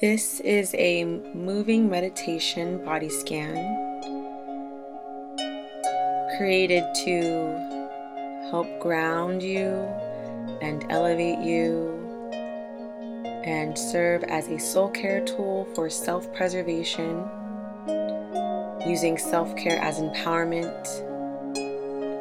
This is a moving meditation body scan created to help ground you and elevate you and serve as a soul care tool for self preservation, using self care as empowerment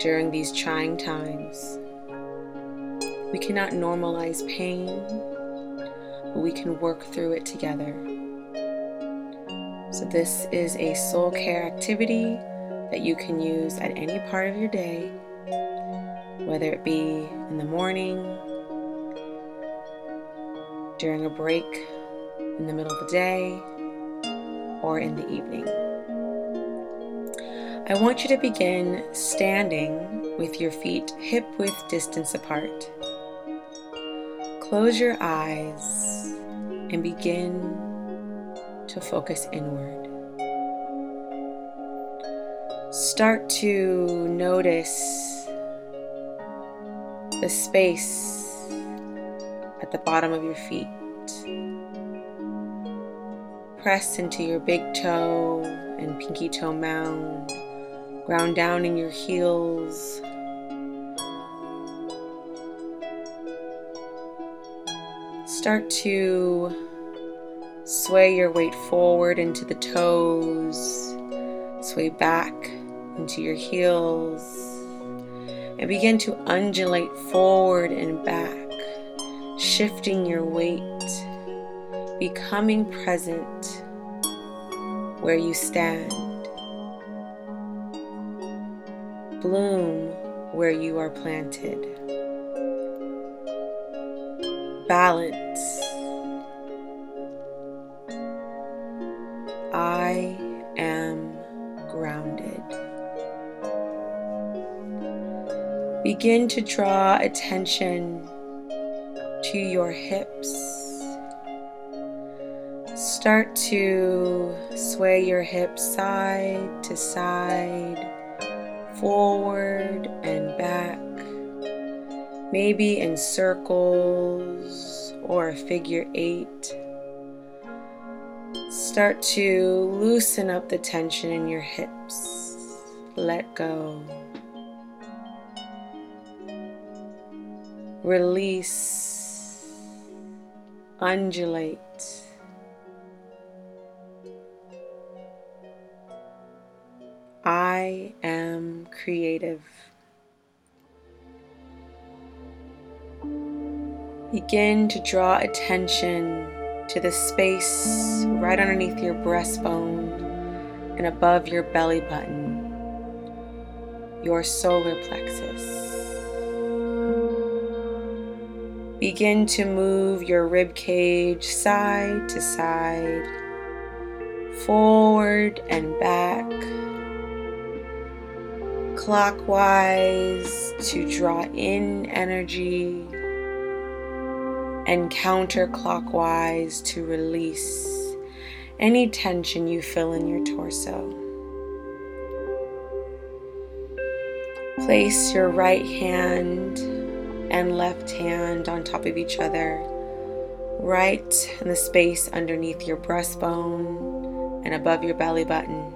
during these trying times. We cannot normalize pain, but we can work through it together. So, this is a soul care activity that you can use at any part of your day, whether it be in the morning, during a break, in the middle of the day, or in the evening. I want you to begin standing with your feet hip width distance apart. Close your eyes and begin to focus inward. Start to notice the space at the bottom of your feet. Press into your big toe and pinky toe mound. Ground down in your heels Start to sway your weight forward into the toes, sway back into your heels, and begin to undulate forward and back, shifting your weight, becoming present where you stand. Bloom where you are planted balance. I am grounded. Begin to draw attention to your hips. Start to sway your hips side to side, forward and back maybe in circles or a figure eight. Start to loosen up the tension in your hips. Let go. Release. Undulate. I am creative. Begin to draw attention to the space right underneath your breastbone and above your belly button, your solar plexus. Begin to move your rib cage side to side, forward and back, clockwise to draw in energy and counterclockwise to release any tension you feel in your torso. Place your right hand and left hand on top of each other, right in the space underneath your breastbone and above your belly button.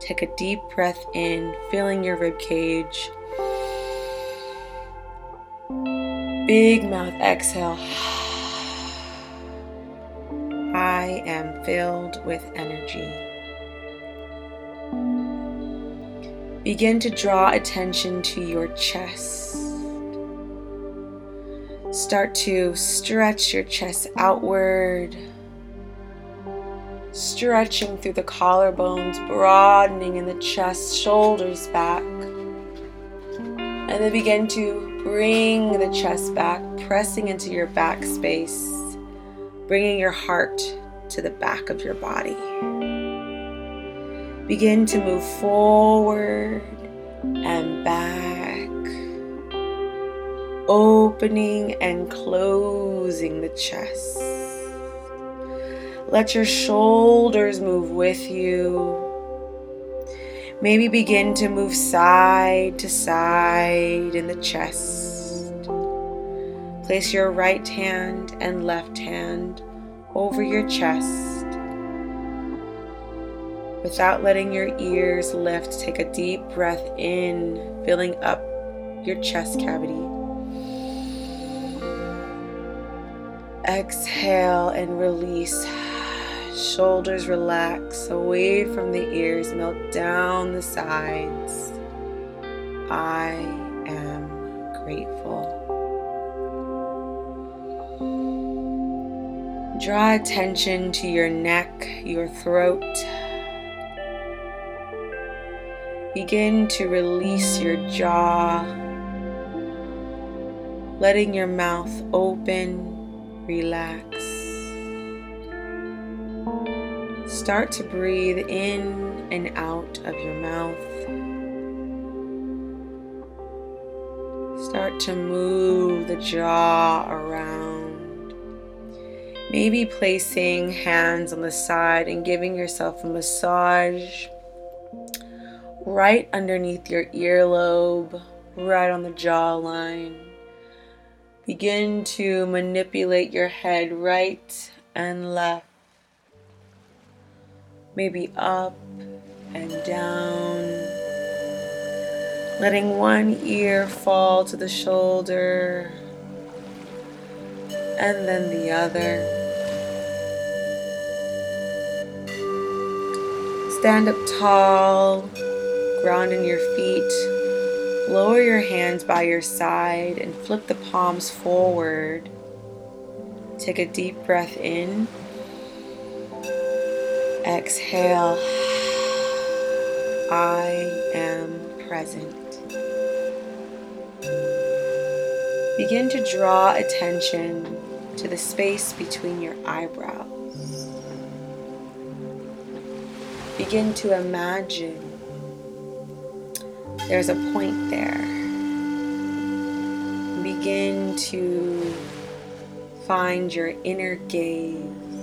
Take a deep breath in, filling your rib cage Big mouth exhale. I am filled with energy. Begin to draw attention to your chest. Start to stretch your chest outward, stretching through the collarbones, broadening in the chest, shoulders back. And then begin to Bring the chest back, pressing into your back space, bringing your heart to the back of your body. Begin to move forward and back, opening and closing the chest. Let your shoulders move with you. Maybe begin to move side to side in the chest. Place your right hand and left hand over your chest. Without letting your ears lift, take a deep breath in, filling up your chest cavity. Exhale and release. Shoulders relax away from the ears, melt down the sides. I am grateful. Draw attention to your neck, your throat. Begin to release your jaw, letting your mouth open, relax. Start to breathe in and out of your mouth. Start to move the jaw around. Maybe placing hands on the side and giving yourself a massage right underneath your earlobe, right on the jawline. Begin to manipulate your head right and left maybe up and down. Letting one ear fall to the shoulder and then the other. Stand up tall, ground in your feet. Lower your hands by your side and flip the palms forward. Take a deep breath in. Exhale. I am present. Begin to draw attention to the space between your eyebrows. Begin to imagine there's a point there. Begin to find your inner gaze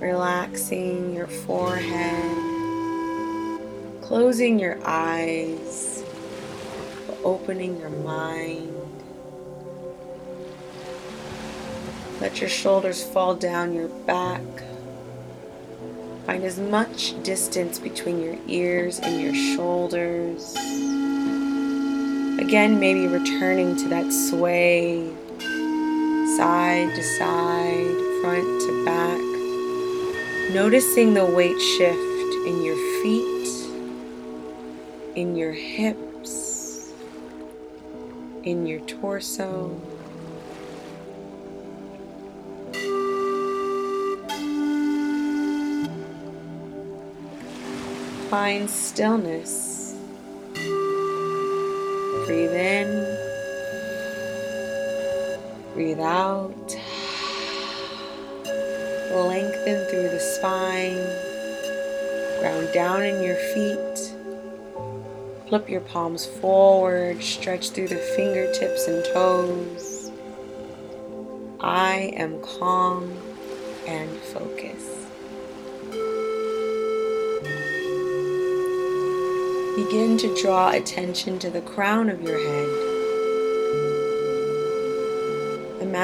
relaxing your forehead, closing your eyes, opening your mind. Let your shoulders fall down your back. Find as much distance between your ears and your shoulders. Again, maybe returning to that sway, side to side, front to back. Noticing the weight shift in your feet, in your hips, in your torso. Find stillness. Breathe in, breathe out spine, ground down in your feet. Flip your palms forward, stretch through the fingertips and toes. I am calm and focused. Begin to draw attention to the crown of your head.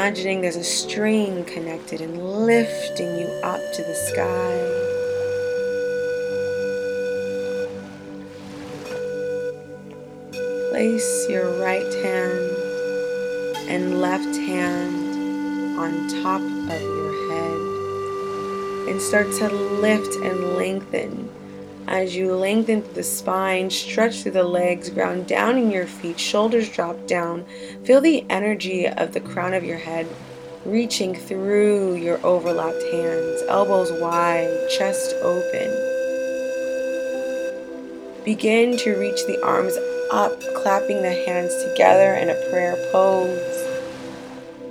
Imagining there's a string connected and lifting you up to the sky. Place your right hand and left hand on top of your head and start to lift and lengthen as you lengthen through the spine, stretch through the legs, ground down in your feet, shoulders drop down. Feel the energy of the crown of your head reaching through your overlapped hands, elbows wide, chest open. Begin to reach the arms up, clapping the hands together in a prayer pose.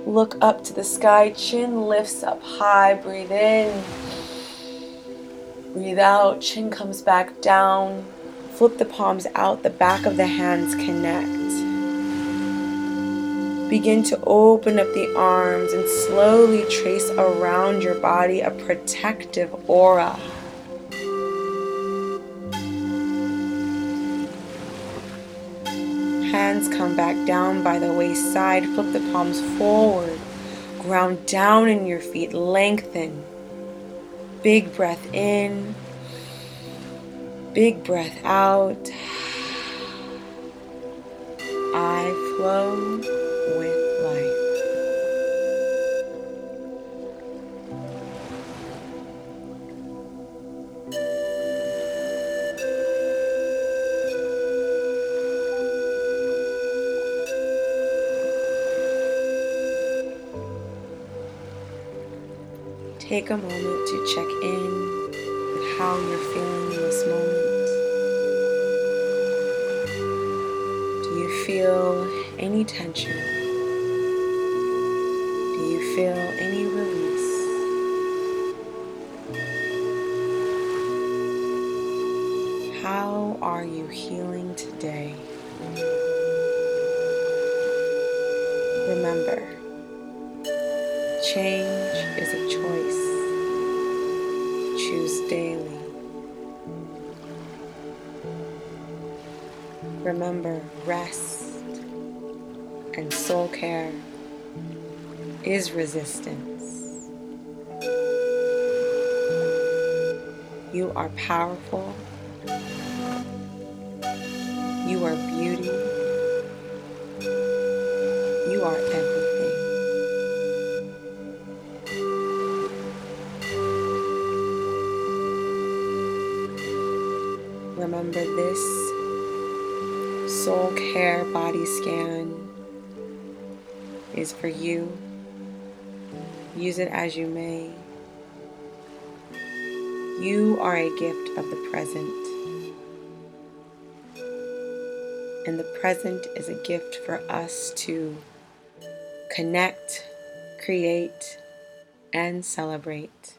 Look up to the sky, chin lifts up high, breathe in. Breathe out, chin comes back down. Flip the palms out, the back of the hands connect. Begin to open up the arms and slowly trace around your body a protective aura. Hands come back down by the waist side. Flip the palms forward. Ground down in your feet, lengthen. Big breath in, big breath out. I flow Take a moment to check in with how you're feeling in this moment. Do you feel any tension? Do you feel any release? How are you healing today? Remember, change is a choice. Choose daily. Remember, rest and soul care is resistance. You are powerful. You are beauty. You are everything. Remember this soul care body scan is for you. Use it as you may. You are a gift of the present. And the present is a gift for us to connect, create, and celebrate.